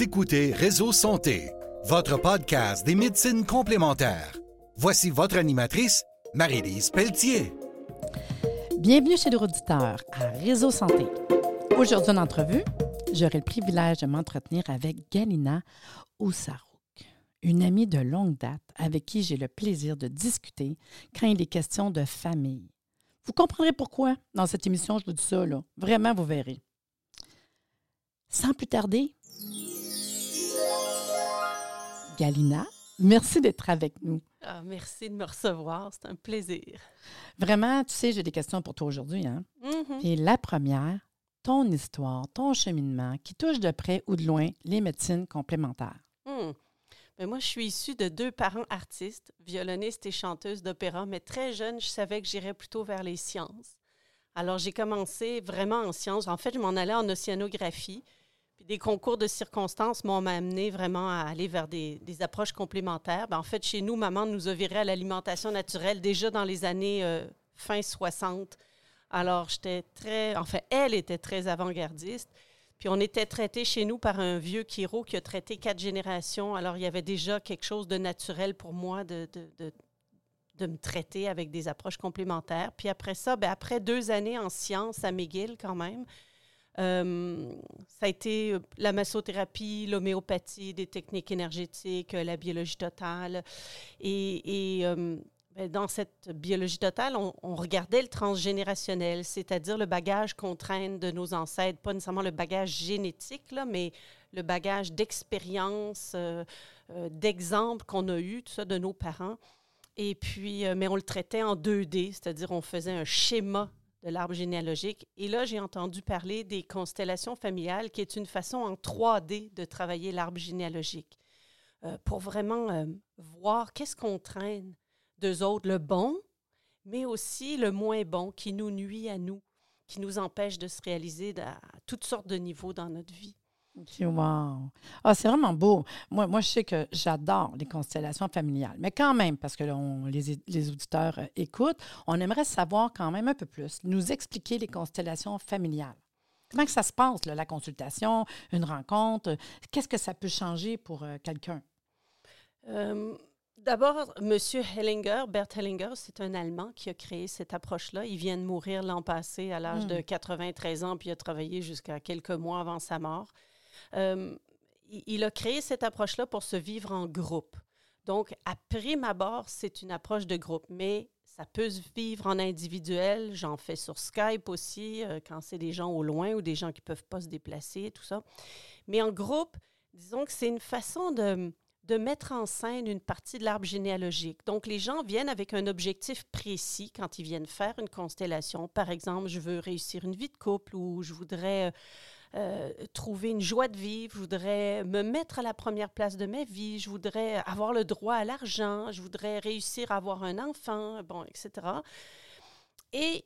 Écoutez Réseau Santé, votre podcast des médecines complémentaires. Voici votre animatrice, Marie-Lise Pelletier. Bienvenue chez nos auditeurs à Réseau Santé. Aujourd'hui, en entrevue, j'aurai le privilège de m'entretenir avec Galina Oussarouk, une amie de longue date avec qui j'ai le plaisir de discuter quand il est question de famille. Vous comprendrez pourquoi dans cette émission, je vous dis ça, là. Vraiment, vous verrez. Sans plus tarder, Galina, merci d'être avec nous. Ah, merci de me recevoir, c'est un plaisir. Vraiment, tu sais, j'ai des questions pour toi aujourd'hui. Hein? Et la première, ton histoire, ton cheminement qui touche de près ou de loin les médecines complémentaires. Hmm. Ben, moi, je suis issue de deux parents artistes, violonistes et chanteuses d'opéra, mais très jeune, je savais que j'irais plutôt vers les sciences. Alors, j'ai commencé vraiment en sciences. En fait, je m'en allais en océanographie. Des concours de circonstances m'ont amené vraiment à aller vers des, approches complémentaires. Ben, en fait, chez nous, maman nous a viré à l'alimentation naturelle déjà dans les années euh, fin 60. Alors, j'étais très. Enfin, elle était très avant-gardiste. Puis on était traité chez nous par un vieux chiro qui a traité quatre générations. Alors, il y avait déjà quelque chose de naturel pour moi de, de, de, de me traiter avec des approches complémentaires. Puis après ça, ben, après deux années en sciences à McGill quand même, euh, ça a été euh, la massothérapie, l'homéopathie, des techniques énergétiques, euh, la biologie totale. Et, ben, dans cette biologie totale, on, regardait le transgénérationnel, c'est-à-dire le bagage qu'on traîne de nos ancêtres, pas nécessairement le bagage génétique, là, mais le bagage d'expérience, euh, d'exemples qu'on a eu, tout ça, de nos parents. Et puis, mais on le traitait en 2D, c'est-à-dire on faisait un schéma de l'arbre généalogique. Et là, j'ai entendu parler des constellations familiales, qui est une façon en 3D de travailler l'arbre généalogique, euh, pour vraiment euh, voir qu'est-ce qu'on traîne d'eux autres, le bon, mais aussi le moins bon qui nous nuit à nous, qui nous empêche de se réaliser à toutes sortes de niveaux dans notre vie. Wow! Ah, c'est vraiment beau. Moi, moi, je sais que j'adore les constellations familiales, mais quand même, parce que là, on- les, les auditeurs euh, écoutent, on aimerait savoir quand même un peu plus, nous expliquer les constellations familiales. Comment que ça se passe, là, la consultation, une rencontre? Qu'est-ce que ça peut changer pour euh, quelqu'un? Euh, D'abord, M. Hellinger, Bert Hellinger, c'est un Allemand qui a créé cette approche-là. Il vient de mourir l'an passé à l'âge de 93 ans, puis il a travaillé jusqu'à quelques mois avant sa mort. Euh, il, a créé cette approche-là pour se vivre en groupe. Donc, à prime abord, c'est une approche de groupe, mais ça peut se vivre en individuel. J'en fais sur Skype aussi, euh, quand c'est des gens au loin ou des gens qui ne peuvent pas se déplacer, tout ça. Mais en groupe, disons que c'est une façon de de mettre en scène une partie de l'arbre généalogique. Donc, les gens viennent avec un objectif précis quand ils viennent faire une constellation. Par exemple, je veux réussir une vie de couple ou je voudrais euh, trouver une joie de vivre, je voudrais me mettre à la première place de ma vie, je voudrais avoir le droit à l'argent, je voudrais réussir à avoir un enfant, bon, etc. Et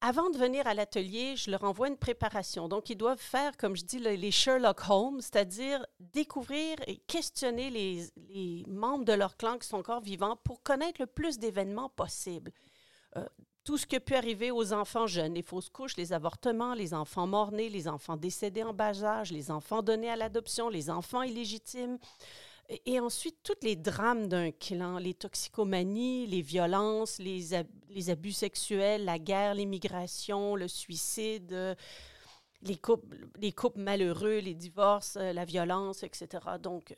avant de venir à l'atelier, je leur envoie une préparation. Donc, ils doivent faire, comme je dis, le- les Sherlock Holmes, c'est-à-dire découvrir et questionner les, les membres de leur clan qui sont encore vivants pour connaître le plus d'événements possibles. Euh, tout ce qui pu arriver aux enfants jeunes, les fausses couches, les avortements, les enfants morts-nés, les enfants décédés en bas âge, les enfants donnés à l'adoption, les enfants illégitimes. Et, ensuite, tous les drames d'un clan, les toxicomanies, les violences, les, ab- les abus sexuels, la guerre, l'immigration, le suicide, euh, les couples, les couples malheureux, les divorces, euh, la violence, etc. Donc,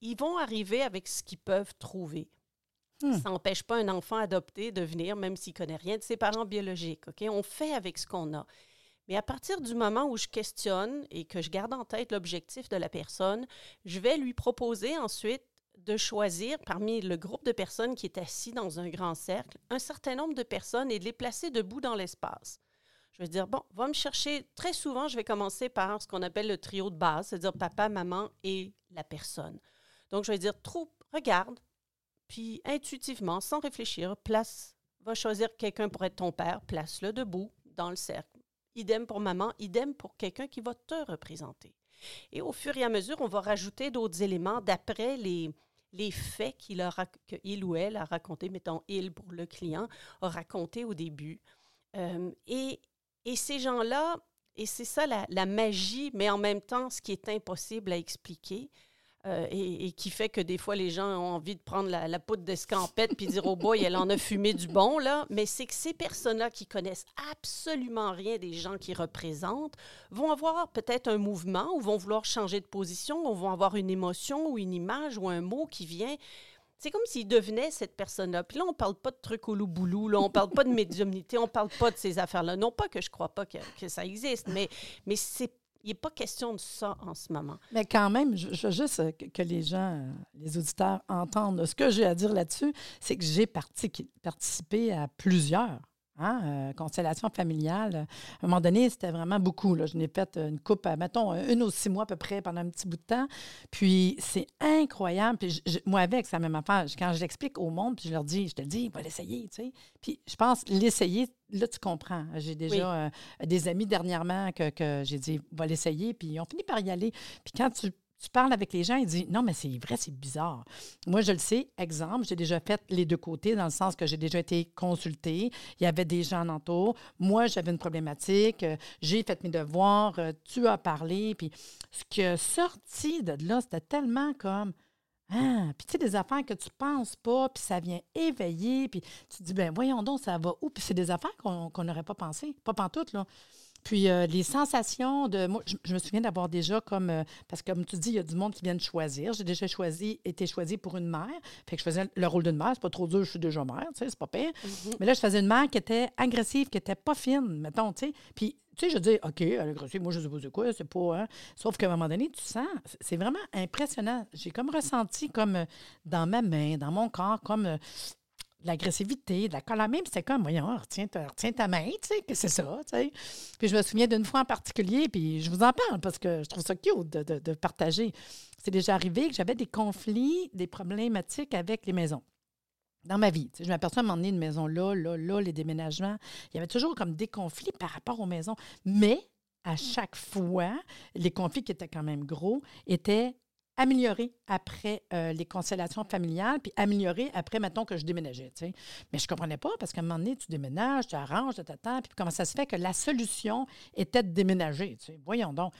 ils vont arriver avec ce qu'ils peuvent trouver. Hmm. Ça n'empêche pas un enfant adopté de venir, même s'il connaît rien de ses parents biologiques. OK? On fait avec ce qu'on a. Mais à partir du moment où je questionne et que je garde en tête l'objectif de la personne, je vais lui proposer ensuite de choisir parmi le groupe de personnes qui est assis dans un grand cercle un certain nombre de personnes et de les placer debout dans l'espace. Je vais dire, bon, va me chercher. Très souvent, je vais commencer par ce qu'on appelle le trio de base, c'est-à-dire papa, maman et la personne. Donc, je vais dire, trouve, regarde, puis intuitivement, sans réfléchir, place, va choisir quelqu'un pour être ton père, place-le debout dans le cercle. Idem pour maman, idem pour quelqu'un qui va te représenter. Et au fur et à mesure, on va rajouter d'autres éléments d'après les, les faits qu'il ou elle a raconté, mettons il pour le client, a raconté au début. Euh, et, et ces gens-là, Et c'est ça la, la magie, mais en même temps, ce qui est impossible à expliquer. Euh, et, qui fait que des fois, les gens ont envie de prendre la, poudre d'escampette puis dire, oh boy, elle en a fumé du bon, là. Mais c'est que ces personnes-là qui connaissent absolument rien des gens qui représentent vont avoir peut-être un mouvement ou vont vouloir changer de position ou vont avoir une émotion ou une image ou un mot qui vient. C'est comme s'ils devenaient cette personne-là. Puis là, on ne parle pas de trucs au loup-boulou, on ne parle pas de médiumnité, on ne parle pas de ces affaires-là. Non pas que je ne crois pas que, que, ça existe, mais, mais c'est il n'est pas question de ça en ce moment. Mais quand même, je, veux juste que, les gens, les auditeurs entendent. Ce que j'ai à dire là-dessus, c'est que j'ai participé à plusieurs Hein, euh, constellation familiale. À un moment donné, c'était vraiment beaucoup. Là. Je n'ai fait une coupe, mettons, une ou six mois à peu près pendant un petit bout de temps. Puis c'est incroyable. Puis moi, avec, c'est la même affaire. Quand je l'explique au monde, puis je leur dis, je te dis, va l'essayer, tu sais. Puis je pense, l'essayer, là, tu comprends. J'ai déjà euh, des amis dernièrement que, que j'ai dit, va l'essayer, puis ils ont fini par y aller. Puis quand tu tu parles avec les gens, ils disent Non, mais c'est vrai, c'est bizarre. Moi, je le sais. Exemple, j'ai déjà fait les deux côtés, dans le sens que j'ai déjà été consultée. Il y avait des gens en entour. Moi, j'avais une problématique. Euh, j'ai fait mes devoirs. Euh, tu as parlé. Puis ce qui est sorti de là, c'était tellement comme. Ah, puis tu sais, des affaires que tu penses pas, puis ça vient éveiller, puis tu te dis, ben voyons donc, ça va où? Puis c'est des affaires qu'on n'aurait pas pensé, pas pantoute, là. Puis euh, les sensations de. Moi, je, me souviens d'avoir déjà comme. Euh, parce que comme tu dis, il y a du monde qui vient de choisir. J'ai déjà choisi, été choisie pour une mère. Fait que je faisais le rôle d'une mère. C'est pas trop dur, je suis déjà mère, tu sais, c'est pas pire. Mm-hmm. Mais là, je faisais une mère qui était agressive, qui était pas fine, mettons, tu sais. Puis tu sais, je dis, OK, elle est agressive, moi, je sais pas c'est quoi, c'est pas. Hein. Sauf qu'à un moment donné, tu sens, c'est vraiment impressionnant. J'ai comme ressenti, comme euh, dans ma main, dans mon corps, comme l'agressivité, la colère. Même, c'était comme, voyons, retiens ta, ta main, tu sais, que c'est ça, tu sais. Puis je me souviens d'une fois en particulier, puis je vous en parle parce que je trouve ça cute de, de, partager. C'est déjà arrivé que j'avais des conflits, des problématiques avec les maisons dans ma vie. je m'aperçois à m'emmener une maison là, là, là, les déménagements. Il y avait toujours comme des conflits par rapport aux maisons. Mais à chaque fois, les conflits qui étaient quand même gros étaient améliorer après euh, les constellations familiales, puis améliorer après, mettons, que je déménageais. Mais je ne comprenais pas parce qu'à un moment donné, tu déménages, tu arranges, tu t'attends, puis comment ça se fait que la solution était de déménager? Voyons donc.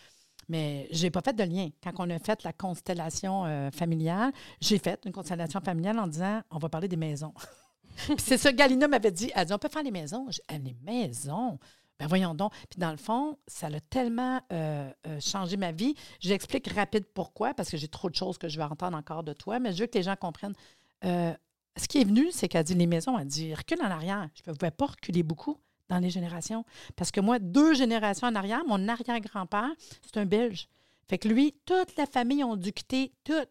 Mais je n'ai pas fait de lien. Quand on a fait la constellation euh, familiale, j'ai fait une constellation familiale en disant on va parler des maisons. c'est ça, Galina m'avait dit. Elle dit on peut faire les maisons. J'ai dit, les maisons? Ben voyons donc. Puis dans le fond, ça a tellement euh, euh, changé ma vie. J'explique rapide pourquoi, parce que j'ai trop de choses que je vais entendre encore de toi, mais je veux que les gens comprennent. Euh, ce qui est venu, c'est qu'elle dit les maisons, elle dit recule en arrière. Je ne pouvais pas reculer beaucoup dans les générations. Parce que moi, deux générations en arrière, mon arrière-grand-père, c'est un Belge. Fait que lui, toute la famille ont dû quitter toutes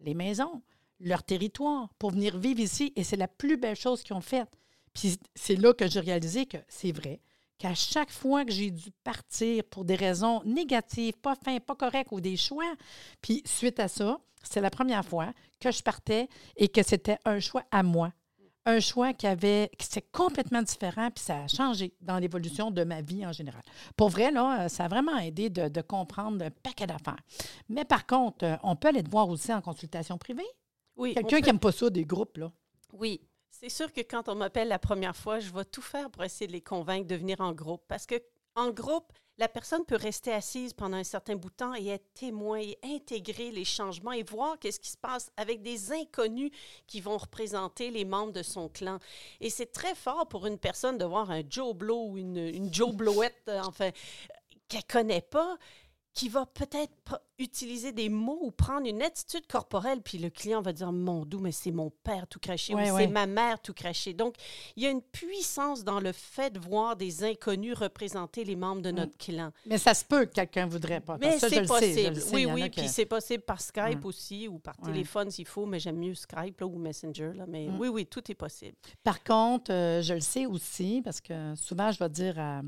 les maisons, leur territoire, pour venir vivre ici. Et c'est la plus belle chose qu'ils ont faite. Puis c'est là que j'ai réalisé que c'est vrai qu'à chaque fois que j'ai dû partir pour des raisons négatives, pas fin, pas correctes ou des choix, puis suite à ça, c'est la première fois que je partais et que c'était un choix à moi. Un choix qui avait, qui était complètement différent, puis ça a changé dans l'évolution de ma vie en général. Pour vrai, là, ça a vraiment aidé de, comprendre un paquet d'affaires. Mais par contre, on peut aller te voir aussi en consultation privée? Oui. Quelqu'un qui n'aime pas ça, des groupes, là. Oui, c'est sûr que quand on m'appelle la première fois, je vais tout faire pour essayer de les convaincre de venir en groupe. Parce que en groupe, la personne peut rester assise pendant un certain bout de temps et être témoin et intégrer les changements et voir qu'est-ce qui se passe avec des inconnus qui vont représenter les membres de son clan. Et c'est très fort pour une personne de voir un Joe Blow ou une, une Joe Blowette, euh, enfin, qu'elle connaît pas qui va peut-être utiliser des mots ou prendre une attitude corporelle, puis le client va dire Mon doux, mais c'est mon père tout craché ou c'est ma mère tout craché. Donc, il y a une puissance dans le fait de voir des inconnus représenter les membres de notre clan. Mais ça se peut que quelqu'un voudrait pas. Mais c'est possible. oui, oui. Puis c'est possible par Skype aussi ou par téléphone s'il faut, mais j'aime mieux Skype ou Messenger. Là. Mais oui, oui, tout est possible. Par contre, euh, je le sais aussi parce que souvent, je vais dire à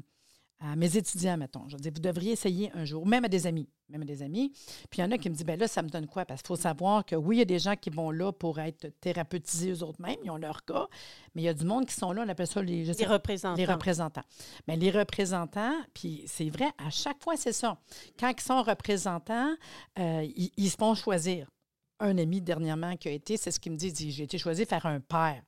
à mes étudiants, mettons. Je dis, vous devriez essayer un jour, même à des amis, même à des amis. Puis il y en a qui me disent, ben là, ça me donne quoi? Parce qu'il faut savoir que oui, il y a des gens qui vont là pour être thérapeutisés eux autres mêmes, ils ont leur cas, mais il y a du monde qui sont là, on appelle ça les, les représentants. Les représentants. Mais les représentants, puis c'est vrai, à chaque fois, c'est ça. Quand ils sont représentants, euh, ils, se font choisir. Un ami dernièrement qui a été, c'est ce qu'il me dit, dit j'ai été choisi faire un père.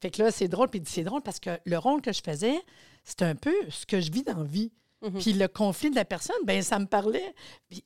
Fait que là, c'est drôle, puis c'est drôle parce que le rôle que je faisais, c'est un peu ce que je vis dans la vie. Mhm. Puis le conflit de la personne, ben ça me parlait.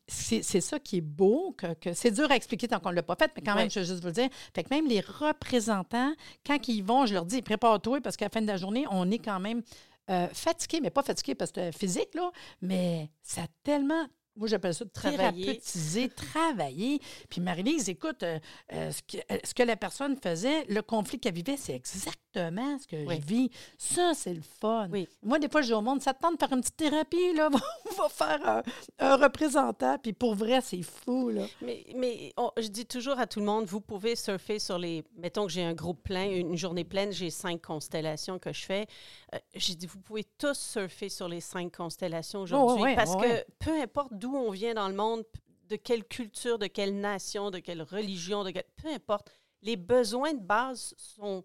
C'est c'est ça qui est beau, que, que c'est dur à expliquer tant qu'on ne l'a pas fait, mais quand même, je veux juste vous le dire. Fait que même les représentants, quand ils vont, je leur dis, prépare-toi, parce qu'à la fin de la journée, on est quand même euh, fatigué, mais pas fatigué parce que physique, là, mais ça a tellement. Moi, j'appelle ça thérapeutiser, travailler. Puis Marie-Lise, écoute, euh, euh, ce, que, euh, ce que la personne faisait, le conflit qu'elle vivait, c'est exactement ce que Oui. je vis. Ça, c'est le fun. Oui. Moi, des fois, je dis au monde, ça te tente de faire une petite thérapie, là, on va faire un, un représentant. Puis pour vrai, c'est fou, là. Mais, mais on- je dis toujours à tout le monde, vous pouvez surfer sur les... Mettons que j'ai un groupe plein, une journée pleine, j'ai cinq constellations que je fais. Euh, j'ai dit, vous pouvez tous surfer sur les cinq constellations aujourd'hui. ouais, parce ouais. que peu importe d'où on vient dans le monde, de quelle culture, de quelle nation, de quelle religion, de quelle- peu importe, les besoins de base sont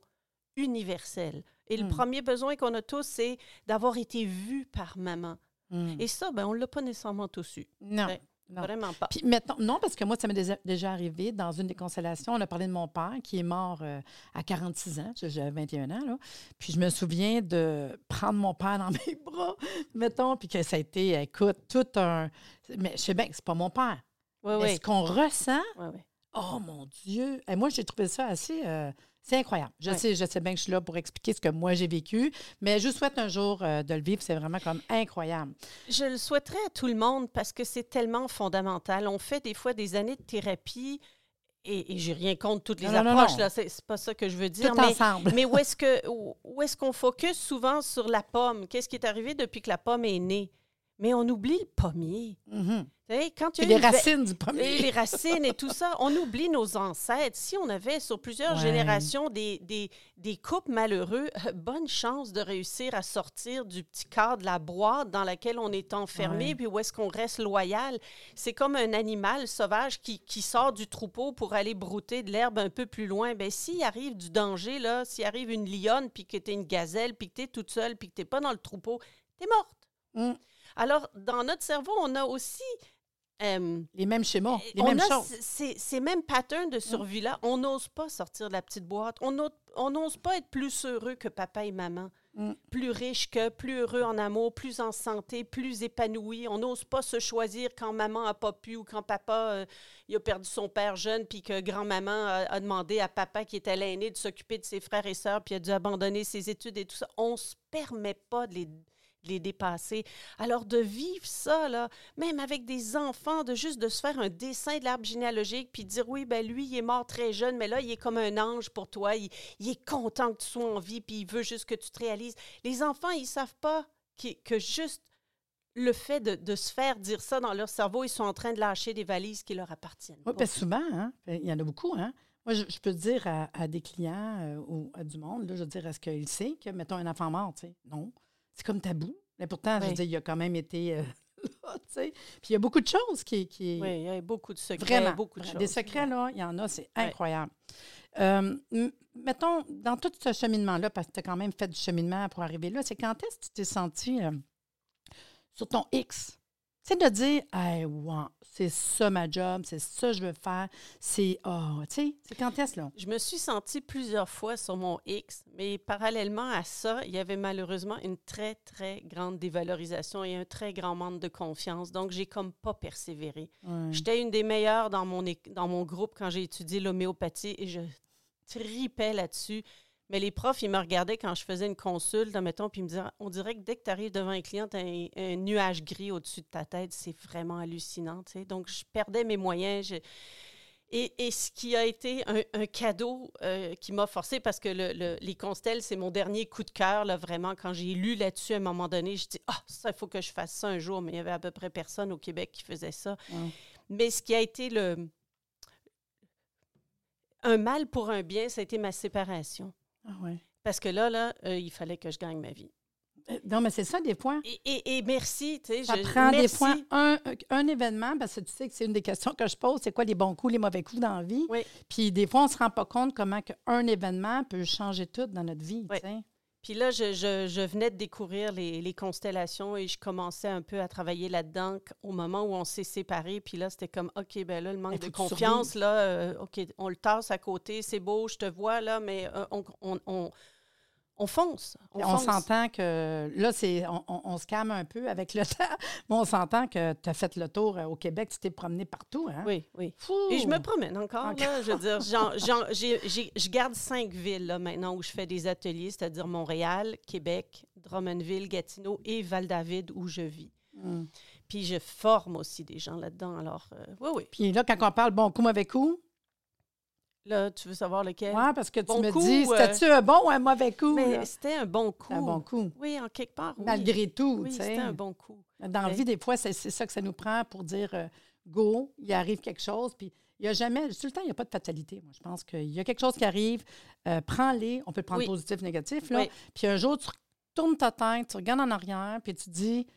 universels. Et le Hmm. premier besoin qu'on a tous, c'est d'avoir été vu par maman. Mm. Et ça, ben, on ne l'a pas nécessairement tous eu. Non. Ouais. non. Vraiment pas. Puis mettons, non, parce que moi, ça m'est déjà, arrivé dans une des constellations. On a parlé de mon père qui est mort euh, à 46 ans. J'avais 21 ans, là. Puis je me souviens de prendre mon père dans mes bras, mettons, puis que ça a été, écoute, tout un. Mais je sais bien que c'est pas mon père. Oui, Mais oui. ce qu'on ressent. Oh mon Dieu! Et moi, j'ai trouvé ça assez. euh, c'est incroyable. Je, Ouais. sais, je sais bien que je suis là pour expliquer ce que moi j'ai vécu, mais je vous souhaite un jour euh, de le vivre. C'est vraiment comme incroyable. Je le souhaiterais à tout le monde parce que c'est tellement fondamental. On fait des fois des années de thérapie et, et j'ai rien contre toutes les Non, non, non, approches, non. là, c'est pas ça que je veux dire. Tout mais ensemble. mais où est-ce que où est-ce qu'on focus souvent sur la pomme? Qu'est-ce qui est arrivé depuis que la pomme est née? Mais on oublie le pommier. Sais, quand a les racines du et pommier. les racines et tout ça, on oublie nos ancêtres. Si on avait sur plusieurs Ouais. générations des, des, des couples malheureux, euh, bonne chance de réussir à sortir du petit cadre de la boîte dans laquelle on est enfermé, Ouais. puis où est-ce qu'on reste loyal. C'est comme un animal sauvage qui, qui sort du troupeau pour aller brouter de l'herbe un peu plus loin. Bien, s'il arrive du danger, là, s'il arrive une lionne, puis que tu es une gazelle, puis que tu es toute seule, puis que tu pas dans le troupeau, tu es morte. Mm. Alors, dans notre cerveau, on a aussi... euh, Les mêmes schémas, les on mêmes a choses. c- Ces, ces mêmes patterns de survie-là, on n'ose pas sortir de la petite boîte. On n'ose- pas être plus heureux que papa et maman. Mm. Plus riche que, plus heureux en amour, plus en santé, plus épanoui. On n'ose pas se choisir quand maman a pas pu ou quand papa euh, il a perdu son père jeune, puis que grand-maman a, a demandé à papa, qui était l'aîné, de s'occuper de ses frères et sœurs, puis a dû abandonner ses études et tout ça. On se permet pas de les, les dépasser. Alors, de vivre ça, là, même avec des enfants, de juste de se faire un dessin de l'arbre généalogique, puis de dire, oui, ben lui, il est mort très jeune, mais là, il est comme un ange pour toi. Il, il est content que tu sois en vie, puis il veut juste que tu te réalises. Les enfants, ils savent pas que juste le fait de, de se faire dire ça dans leur cerveau, ils sont en train de lâcher des valises qui leur appartiennent. Oui, que souvent, hein, il y en a beaucoup. Hein. Moi, je, je peux dire à, à des clients euh, ou à du monde, là, je veux dire, est-ce qu'il sait que, mettons, un enfant mort, tu sais? Non. C'est comme tabou. Mais pourtant, je veux dire, il a quand même été euh, là, tu sais. Puis il y a beaucoup de choses qui. qui Oui, il y a beaucoup de secrets, Vraiment. beaucoup de choses. Des secrets, là, il y en a, c'est Ouais. incroyable. Euh, mettons, dans tout ce cheminement-là, parce que tu as quand même fait du cheminement pour arriver là, c'est quand est-ce que tu t'es senti euh, sur ton X? C'est de dire, hey, wow, c'est ça ma job, c'est ça que je veux faire, c'est, oh, tu sais, c'est quand est-ce là? Je me suis sentie plusieurs fois sur mon X, mais parallèlement à ça, il y avait malheureusement une très, très grande dévalorisation et un très grand manque de confiance. Donc, j'ai comme pas persévéré. J'étais une des meilleures dans mon, dans mon groupe quand j'ai étudié l'homéopathie et je tripais là-dessus. Mais les profs, ils me regardaient quand je faisais une consulte, mettons, puis ils me disaient On dirait que dès que tu arrives devant un client, tu as un, un nuage gris au-dessus de ta tête. C'est vraiment hallucinant. tu sais. Donc, je perdais mes moyens. je- Et, et ce qui a été un, un cadeau euh, qui m'a forcé, parce que le- le- les constelles, c'est mon dernier coup de cœur, là, vraiment. Quand j'ai lu là-dessus à un moment donné, je dis Ah, ça, il faut que je fasse ça un jour. Mais il y avait à peu près personne au Québec qui faisait ça. Mais ce qui a été le. Un mal pour un bien, ça a été ma séparation. Ah ouais. Parce que là, là, euh, il fallait que je gagne ma vie. Euh, Non, mais c'est ça, des fois. Et, et- et merci, tu sais. Ça je- prend des merci. fois un, un événement, parce que tu sais que c'est une des questions que je pose, c'est quoi les bons coups, les mauvais coups dans la vie? Oui. Puis des fois, on ne se rend pas compte comment un événement peut changer tout dans notre vie. Oui. tu sais. Puis là, je, je- je venais de découvrir les, les constellations et je commençais un peu à travailler là-dedans au moment où on s'est séparés. Puis là, c'était comme, OK, ben là, le manque de confiance, là, euh, OK, on le tasse à côté, c'est beau, je te vois, là, mais euh, on, on, on, on fonce. On, s'entend que là, c'est on, on- on se calme un peu avec le temps, mais on s'entend que tu as fait le tour euh, au Québec, tu t'es promené partout. Hein? Oui, oui. Fou! Et je me promène encore, là. Je veux dire, je garde cinq villes, là, maintenant, où je fais des ateliers, c'est-à-dire Montréal, Québec, Drummondville, Gatineau et Val-David, où je vis. Mm. Puis je forme aussi des gens là-dedans. Alors, euh, oui, oui. Puis là, quand on parle bon coup, mauvais coup, Là, tu veux savoir lequel? ouais, parce que tu Bon me coup, dis, euh, c'était-tu un bon ou un mauvais coup? Mais c'était un bon coup. Un bon coup. Oui, en quelque part. oui. Malgré tout, Oui, tu sais. c'était un bon coup. Dans la vie, des fois, c'est ça que ça nous prend pour dire euh, go, il arrive quelque chose. Puis il n'y a jamais, tout le temps, il n'y a pas de fatalité. Moi, je pense qu'il y a quelque chose qui arrive, euh, prends-les, on peut le prendre Oui. positif, négatif. Là. Oui. Puis un jour, tu tournes ta tête, tu regardes en arrière, puis tu dis,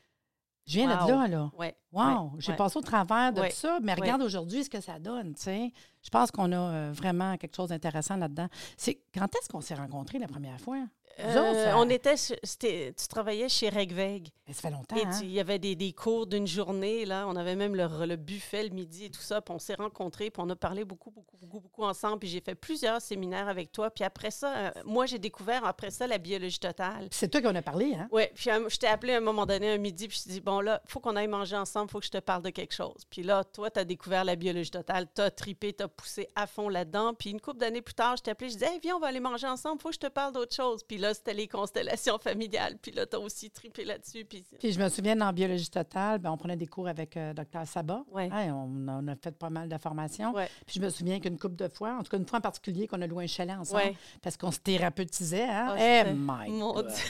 je viens Wow. de là, là. Ouais. Wow, ouais, j'ai ouais. passé au travers de tout ça, mais regarde aujourd'hui ce que ça donne, tu sais. Je pense qu'on a euh, vraiment quelque chose d'intéressant là-dedans. C'est quand est-ce qu'on s'est rencontrés la première fois? Autres, Euh, ça- on était, sur- c'était- tu travaillais chez Regveg. Ben, ça fait longtemps, Et hein? tu- il y avait des, des cours d'une journée, là. On avait même le, le buffet le midi et tout ça. Puis on s'est rencontrés, puis on a parlé beaucoup, beaucoup, beaucoup, beaucoup ensemble. Puis j'ai fait plusieurs séminaires avec toi. Puis après ça, euh, moi, j'ai découvert après ça la biologie totale. C'est toi qu'on a parlé, hein? Oui, puis je t'ai appelé à un moment donné, un midi, puis je t'ai dit, bon, là, faut qu'on aille manger ensemble, faut que je te parle de quelque chose. Puis là, toi, tu as découvert la biologie totale, tu as tripé, tu as poussé à fond là-dedans. Puis une couple d'années plus tard, je t'ai appelé, je disais, hey, viens, on va aller manger ensemble, faut que je te parle d'autre chose. Puis là, c'était les constellations familiales. Puis là, tu as aussi tripé là-dessus. Puis Puis je me souviens, dans Biologie totale, ben, on prenait des cours avec euh, Dr. Sabat. Ouais. Hein, on, a, on a fait pas mal de formations. Ouais. Puis je me souviens qu'une couple de fois, en tout cas une fois en particulier, qu'on a loué un chalet ensemble Ouais. parce qu'on se thérapeutisait. Hein? My Mon God. Dieu.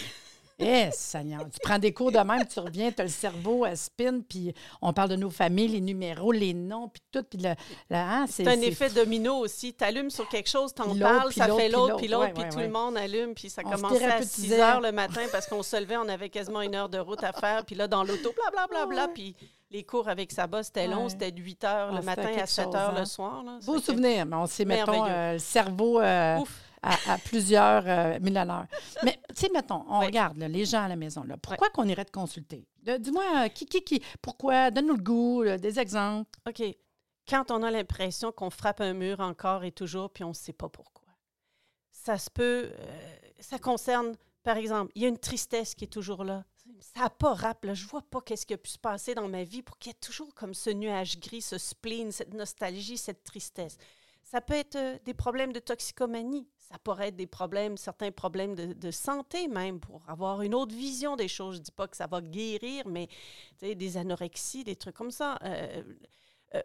Eh, Seigneur. Tu prends des cours de même, tu reviens, tu as le cerveau à spin, puis on parle de nos familles, les numéros, les noms, puis tout. Puis le, hein, c'est un effet domino aussi. Tu allumes sur quelque chose, t'en parles, ça fait l'autre, puis l'autre, puis tout le monde allume, puis ça On commençait à 6 thérapeutisait. heures le matin parce qu'on se levait, on avait quasiment une heure de route à faire, puis là, dans l'auto, blablabla, bla, bla, bla, puis les cours avec Saba, c'était long, Ouais. c'était de 8 heures Ah, le c'était matin à quelque 7 chose, heures hein. le soir. Là. Beau Fait que- souvenir, mais on s'est, mettons, euh, le cerveau euh, Ouf. À, à plusieurs euh, mille à l'heure. Mais, tu sais, mettons, on Oui. regarde là, les gens à la maison. Là, pourquoi qu'on irait te consulter? Dis-moi, euh, qui, qui, qui? Pourquoi? Donne-nous le goût, là, des exemples. OK. Quand on a l'impression qu'on frappe un mur encore et toujours, puis on ne sait pas pourquoi. Ça se peut, euh, ça concerne, par exemple, il y a une tristesse qui est toujours là. Ça n'a pas rap, là. Je vois pas qu'est-ce qui a pu se passer dans ma vie pour qu'il y ait toujours comme ce nuage gris, ce spleen, cette nostalgie, cette tristesse. Ça peut être euh, des problèmes de toxicomanie. Ça pourrait être des problèmes, certains problèmes de, santé même, pour avoir une autre vision des choses. Je dis pas que ça va guérir, mais des anorexies, des trucs comme ça. Euh, euh,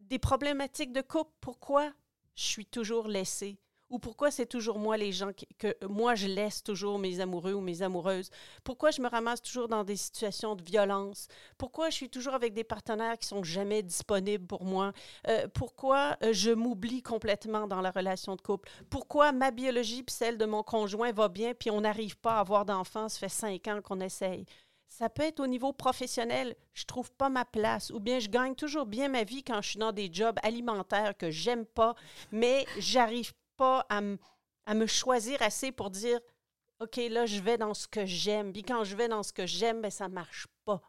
des problématiques de couple. Pourquoi je suis toujours laissée? Ou pourquoi c'est toujours moi les gens que moi je laisse toujours mes amoureux ou mes amoureuses? Pourquoi je me ramasse toujours dans des situations de violence? Pourquoi je suis toujours avec des partenaires qui sont jamais disponibles pour moi? Euh, pourquoi euh, je m'oublie complètement dans la relation de couple? Pourquoi ma biologie puis celle de mon conjoint va bien puis on n'arrive pas à avoir d'enfants? Ça fait cinq ans qu'on essaye. Ça peut être au niveau professionnel, je trouve pas ma place, ou bien je gagne toujours bien ma vie quand je suis dans des jobs alimentaires que j'aime pas, mais j'arrive pas à, à me choisir assez pour dire OK, là, je vais dans ce que j'aime. Puis quand je vais dans ce que j'aime, ben, ça marche pas.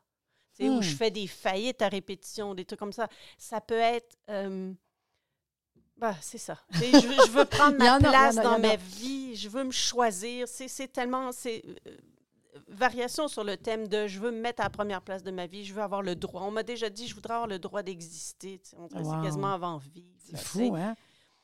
Tu sais, Ou Hmm. je fais des faillites à répétition, des trucs comme ça. Ça peut être. euh, bah, c'est ça. Je veux, je veux prendre ma place a, dans a. ma vie. Je veux me choisir. C'est c'est tellement. C'est euh, variation sur le thème de je veux me mettre à la première place de ma vie. Je veux avoir le droit. On m'a déjà dit je voudrais avoir le droit d'exister. On Wow. C'est quasiment avant vie. C'est fou, hein?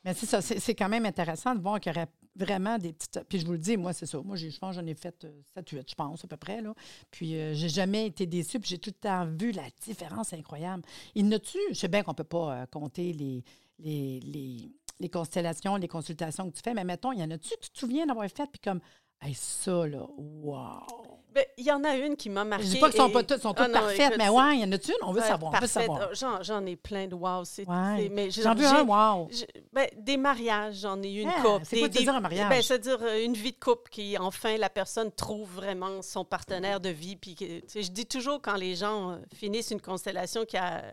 Mais c'est ça, c'est quand même intéressant de voir qu'il y aurait vraiment des petites. Puis je vous le dis, moi, c'est ça. Moi, je pense j'en ai fait 7-8, je pense, à peu près. Là. Puis euh, j'ai jamais été déçue, puis j'ai tout le temps vu la différence incroyable. Il ne-tu, je sais bien qu'on ne peut pas euh, compter les, les, les, les constellations, les consultations que tu fais, mais mettons, il y en a-tu que tu te souviens d'avoir fait, puis comme, hey, ça, là, wow! Ben, Il y en a une qui m'a marqué. Je dis pas qu'elles sont et- pas toutes, sont Ah non, parfaites, écoute, mais ouais, il y en a-tu une? On veut Ouais, savoir, on veut parfaite. savoir. Euh, J'en, j'en ai plein de wow. C'est, Ouais. mais je- J'en veux un, wow! ben, des mariages, j'en ai eu une Ah, couple. c'est Des- quoi des- dire un mariage? Ben, c'est-à-dire euh, une vie de couple qui, enfin, la personne trouve vraiment son partenaire de vie. Puis, je dis toujours quand les gens euh, finissent une constellation qui a,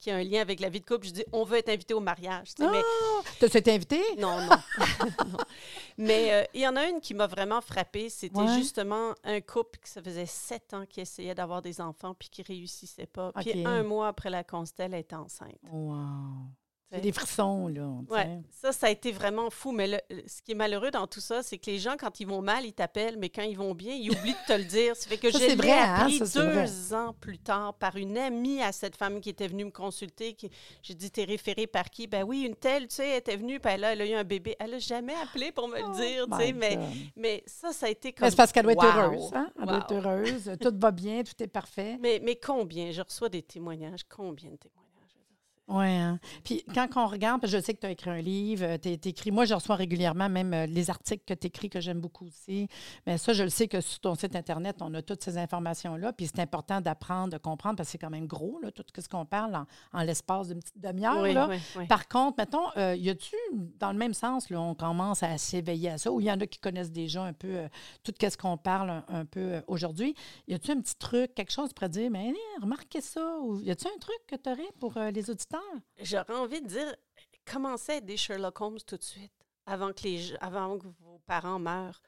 qui a un lien avec la vie de couple, je dis on veut être invité au mariage. tu sais, mais T'as été invité? non, non. Non. Mais euh, il y en a une qui m'a vraiment frappée. C'était Ouais. justement un couple qui ça faisait sept ans qui essayait d'avoir des enfants puis qui réussissait pas. Puis un mois après la constelle, elle était enceinte. Wow! C'est des frissons, là. Ouais, ça, ça a été vraiment fou. Mais le, ce qui est malheureux dans tout ça, c'est que les gens, quand ils vont mal, ils t'appellent, mais quand ils vont bien, ils oublient de te le dire. Ça fait que j'ai hein, appris ça, c'est vrai. deux ans plus tard par une amie à cette femme qui était venue me consulter. Qui, j'ai dit, t'es référée par qui? Ben oui, une telle, tu sais, elle était venue, puis là, elle a eu un bébé. Elle n'a jamais appelé pour me le Oh dire, tu sais. my Mais, ça, ça a été comme. C'est parce qu'elle doit être heureuse. Hein? Elle doit être heureuse. Tout va bien, tout est parfait. Mais, mais combien? Je reçois des témoignages. Combien de témoignages? Je veux dire, c'est- Oui. Hein? Puis quand on regarde, parce que je sais que tu as écrit un livre, tu écrit. Moi, je reçois régulièrement même euh, les articles que tu écris que j'aime beaucoup aussi. Mais ça, je le sais que sur ton site Internet, on a toutes ces informations-là. Puis c'est important d'apprendre, de comprendre, parce que c'est quand même gros, là, tout ce qu'on parle en, en l'espace d'une petite demi-heure. Oui, oui, oui. Par contre, mettons, euh, y a-tu, dans le même sens, là, on commence à s'éveiller à ça, ou il y en a qui connaissent déjà un peu euh, tout ce qu'on parle un, un peu euh, aujourd'hui. Y a-tu un petit truc, quelque chose pour dire, mais eh, remarquez ça, ou y a-tu un truc que tu aurais pour euh, les auditeurs? J'aurais envie de dire, commencez à être des Sherlock Holmes tout de suite, avant que, les, avant que vos parents meurent.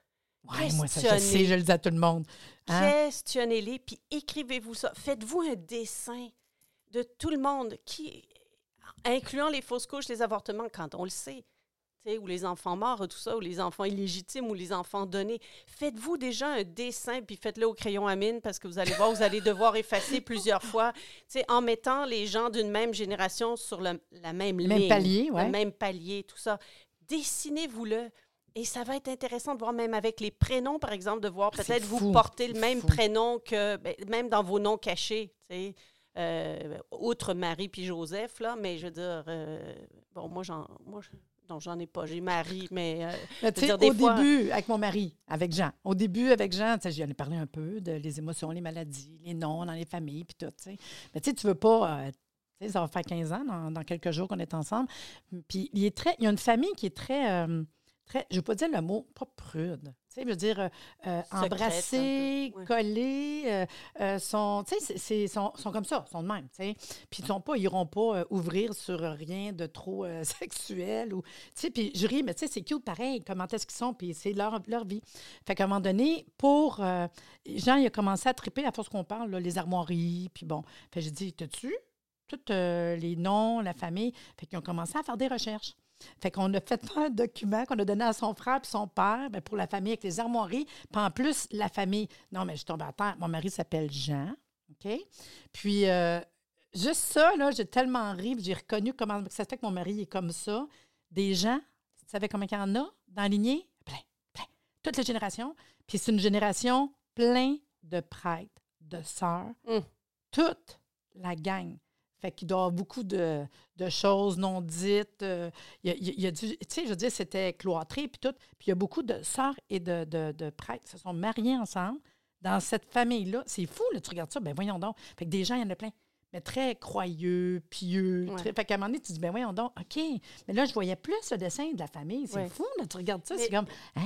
Oui, moi, ça, je Questionner. sais, je le dis à tout le monde. Hein? Questionnez-les, puis écrivez-vous ça. Faites-vous un dessin de tout le monde, qui, incluant les fausses couches, les avortements, quand on le sait. Ou les enfants morts, tout ça, ou les enfants illégitimes, ou les enfants donnés. Faites-vous déjà un dessin, puis faites-le au crayon à mine, parce que vous allez voir, vous allez devoir effacer plusieurs fois, en mettant les gens d'une même génération sur le- la même même ligne, palier, ouais. le même palier, tout ça. Dessinez-vous-le. Et ça va être intéressant de voir, même avec les prénoms, par exemple, de voir peut-être vous porter le même fou. prénom que, ben, même dans vos noms cachés, tu sais, euh, outre Marie puis Joseph, là, mais je veux dire, euh, bon, moi, j'en, moi, non, j'en ai pas. J'ai Marie, mais euh, Mais dire, des au fois- début, avec mon mari, avec Jean, au début, avec Jean, tu sais, j'y en ai parlé un peu de les émotions, les maladies, les noms dans les familles, puis tout, tu sais. Mais tu sais, tu veux pas... euh, ça va faire 15 ans, dans, dans quelques jours qu'on est ensemble. Puis il est très... Il y a une famille qui est très... euh, très je ne veux pas dire le mot, pas prude. Tu sais, je veux dire, euh, euh, embrasser, ouais. coller, euh, euh, sont, tu sais, sont, sont comme ça, sont de même, tu sais. Puis ils sont pas, ils iront pas ouvrir sur rien de trop sexuel ou, tu sais, puis je ris, mais tu sais, c'est cute pareil, comment est-ce qu'ils sont, puis c'est leur, leur vie. Fait qu'à un moment donné, pour, Jean, il a commencé à triper à force qu'on parle, là, les armoiries, puis bon. Fait j'ai dit, t'as-tu tous les noms, la famille? Fait qu'ils ont commencé à faire des recherches. Fait qu'on a fait un document qu'on a donné à son frère puis son père ben, pour la famille avec les armoiries. Puis en plus, la famille. Non, mais je tombe à terre. Mon mari s'appelle Jean. OK? Puis euh, juste ça, là, j'ai tellement ri, j'ai reconnu comment ça se fait que mon mari est comme ça. Des gens, tu savais combien il y en a dans la lignée? Plein, plein. Toutes les générations. Puis c'est une génération plein de prêtres, de sœurs. Hum. Toute la gang. Fait qu'il doit y avoir beaucoup de, de choses non dites. euh, il y a, il il a du- tu sais, je veux dire, c'était cloîtré, puis tout. Puis il y a beaucoup de sœurs et de, de, de prêtres qui se sont mariés ensemble dans cette famille-là. C'est fou, là, tu regardes ça, ben voyons donc. Fait que des gens, il y en a plein. Mais très croyeux, pieux. Ouais. Très, fait qu'à un moment donné, tu te dis, ben voyons donc, OK. Mais là, je voyais plus le dessin de la famille. C'est Ouais. fou, là, tu regardes ça, c'est comme, ah,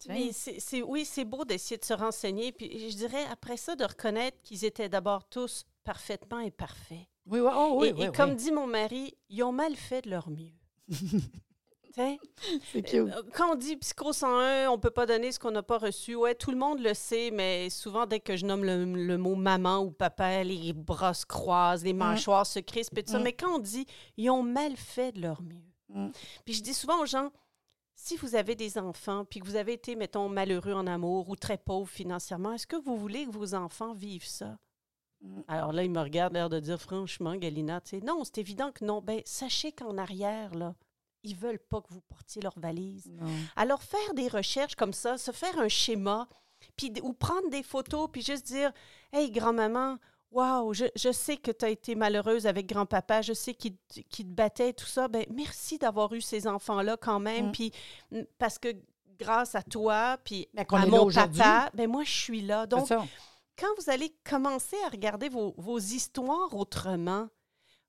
tu Mais c'est, c'est- oui, c'est beau d'essayer de se renseigner. Puis je dirais, après ça, de reconnaître qu'ils étaient d'abord tous parfaitement imparfaits. Oui, oui, oh, oui, et, oui, et oui. comme dit mon mari, ils ont mal fait de leur mieux. Cute. euh, Quand on dit Psycho 101, on ne peut pas donner ce qu'on n'a pas reçu. Ouais, tout le monde le sait, mais souvent, dès que je nomme le, le mot maman ou papa, les bras se croisent, les mâchoires se crispent et tout ça. Mm. Mais quand on dit ils ont mal fait de leur mieux. Mm. Puis je dis souvent aux gens, si vous avez des enfants, puis que vous avez été, mettons, malheureux en amour ou très pauvre financièrement, est-ce que vous voulez que vos enfants vivent ça? Alors là, il me regarde l'air de dire franchement, Galina, tu sais, non, c'est évident que non. Ben, sachez qu'en arrière, là, ils veulent pas que vous portiez leur valise. Non. Alors, faire des recherches comme ça, se faire un schéma, puis, ou prendre des photos, puis juste dire Hey, grand-maman, waouh, je, je sais que tu as été malheureuse avec grand-papa, je sais qu'il qu'il te battait, tout ça. Ben, merci d'avoir eu ces enfants-là quand même, Mm. puis mm, parce que grâce à toi, puis Ben, à mon papa, ben moi, je suis là. Donc. Quand vous allez commencer à regarder vos, vos histoires autrement,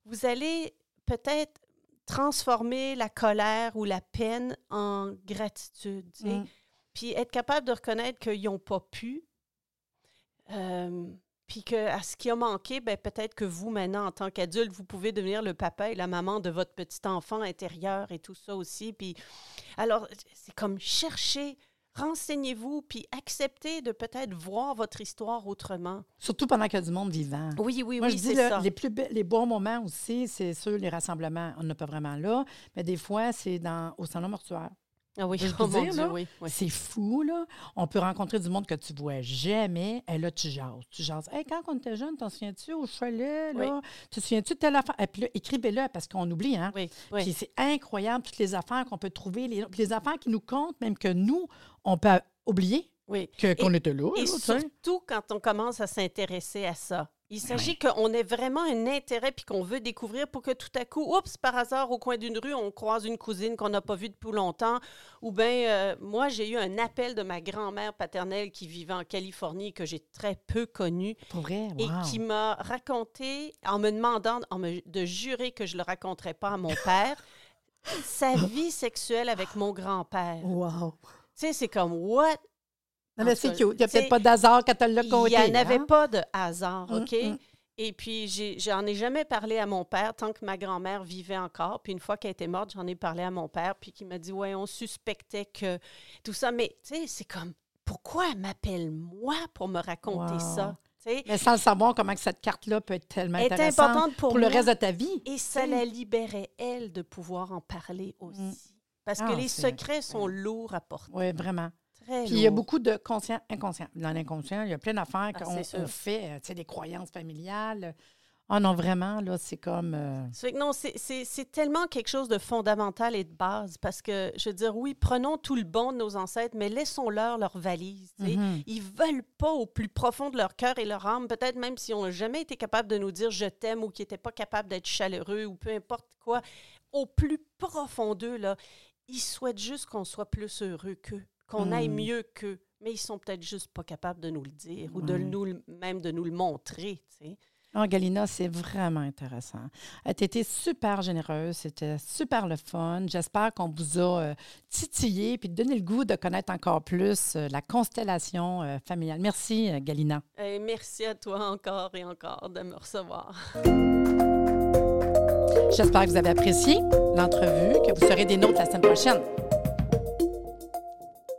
vous allez peut-être transformer la colère ou la peine en gratitude. Mm. Puis être capable de reconnaître qu'ils n'ont pas pu. euh, puis que à ce qui a manqué, ben, peut-être que vous, maintenant, en tant qu'adulte, vous pouvez devenir le papa et la maman de votre petit enfant intérieur et tout ça aussi. Puis, alors, c'est comme chercher, renseignez-vous, puis acceptez de peut-être voir votre histoire autrement. Surtout pendant qu'il y a du monde vivant. Oui, oui, Moi, oui, je dis, c'est ça. les, plus les bons moments aussi, c'est sûr, les rassemblements, on n'a pas vraiment là, mais des fois, c'est dans au salon mortuaire. Ah oui, Je oh dire, Dieu, là, oui, oui. C'est fou, là. On peut rencontrer du monde que tu vois jamais. Et là, tu jases. Tu jases. Hey, quand on était jeune, t'en souviens-tu au chalet, là? Tu te souviens-tu de telle affaire? Et puis là, écrivez-le parce qu'on oublie, hein? Oui, oui. Puis c'est incroyable, toutes les affaires qu'on peut trouver, les, les affaires qui nous comptent, même que nous, on peut oublier oui. qu'on était là. Et là, surtout quand on commence à s'intéresser à ça. Il s'agit qu'on ait vraiment un intérêt puis qu'on veut découvrir pour que tout à coup, oups, par hasard, au coin d'une rue, on croise une cousine qu'on n'a pas vue depuis longtemps. Ou bien, moi, j'ai eu un appel de ma grand-mère paternelle qui vivait en Californie, que j'ai très peu connue, Pour vrai, et qui m'a raconté, en me demandant en me- de jurer que je ne le raconterais pas à mon père, sa vie sexuelle avec mon grand-père. Wow. Tu sais, c'est comme, what? Non, mais c'est cute. Il n'y a peut-être pas d'hasard quand elle l'a Il compté. n'y en avait hein? pas de hasard, Mm, OK? mm. Et puis, j'en ai jamais parlé à mon père tant que ma grand-mère vivait encore. Puis une fois qu'elle était morte, j'en ai parlé à mon père, puis qui m'a dit, ouais, on suspectait que tout ça. Mais, tu sais, c'est comme, pourquoi elle m'appelle moi pour me raconter Wow. ça? Tu sais, Mais sans le savoir comment que cette carte-là peut être tellement est intéressante importante pour, pour le reste de ta vie. Et ça la libérait, elle, de pouvoir en parler aussi. Mm. Parce Ah, que les c'est secrets sont lourds à porter. Oui, vraiment. Très Puis il y a beaucoup de conscient, inconscient. Dans l'inconscient, il y a plein d'affaires Ah, qu'on c'est on fait, euh, tu sais, des croyances familiales. Ah non, vraiment, là, c'est comme. euh, que non, c'est- c'est c'est tellement quelque chose de fondamental et de base parce que, je veux dire, oui, prenons tout le bon de nos ancêtres, mais laissons-leur leur valise. sais. mhm. Ils veulent pas au plus profond de leur cœur et leur âme, peut-être même s'ils n'ont jamais été capables de nous dire je t'aime ou qu'ils n'étaient pas capables d'être chaleureux ou peu importe quoi, au plus profond d'eux, là, ils souhaitent juste qu'on soit plus heureux qu'eux, qu'on aille Mm. mieux qu'eux. Mais ils sont peut-être juste pas capables de nous le dire ou de Ouais. nous, même de nous le montrer. tu sais. Galina, c'est vraiment intéressant. tu été super généreuse, c'était super le fun. J'espère qu'on vous a euh, titillé puis donné le goût de connaître encore plus euh, la constellation euh, familiale. Merci, Galina. Eh, merci à toi encore et encore de me recevoir. J'espère que vous avez apprécié l'entrevue, que vous serez des nôtres la semaine prochaine.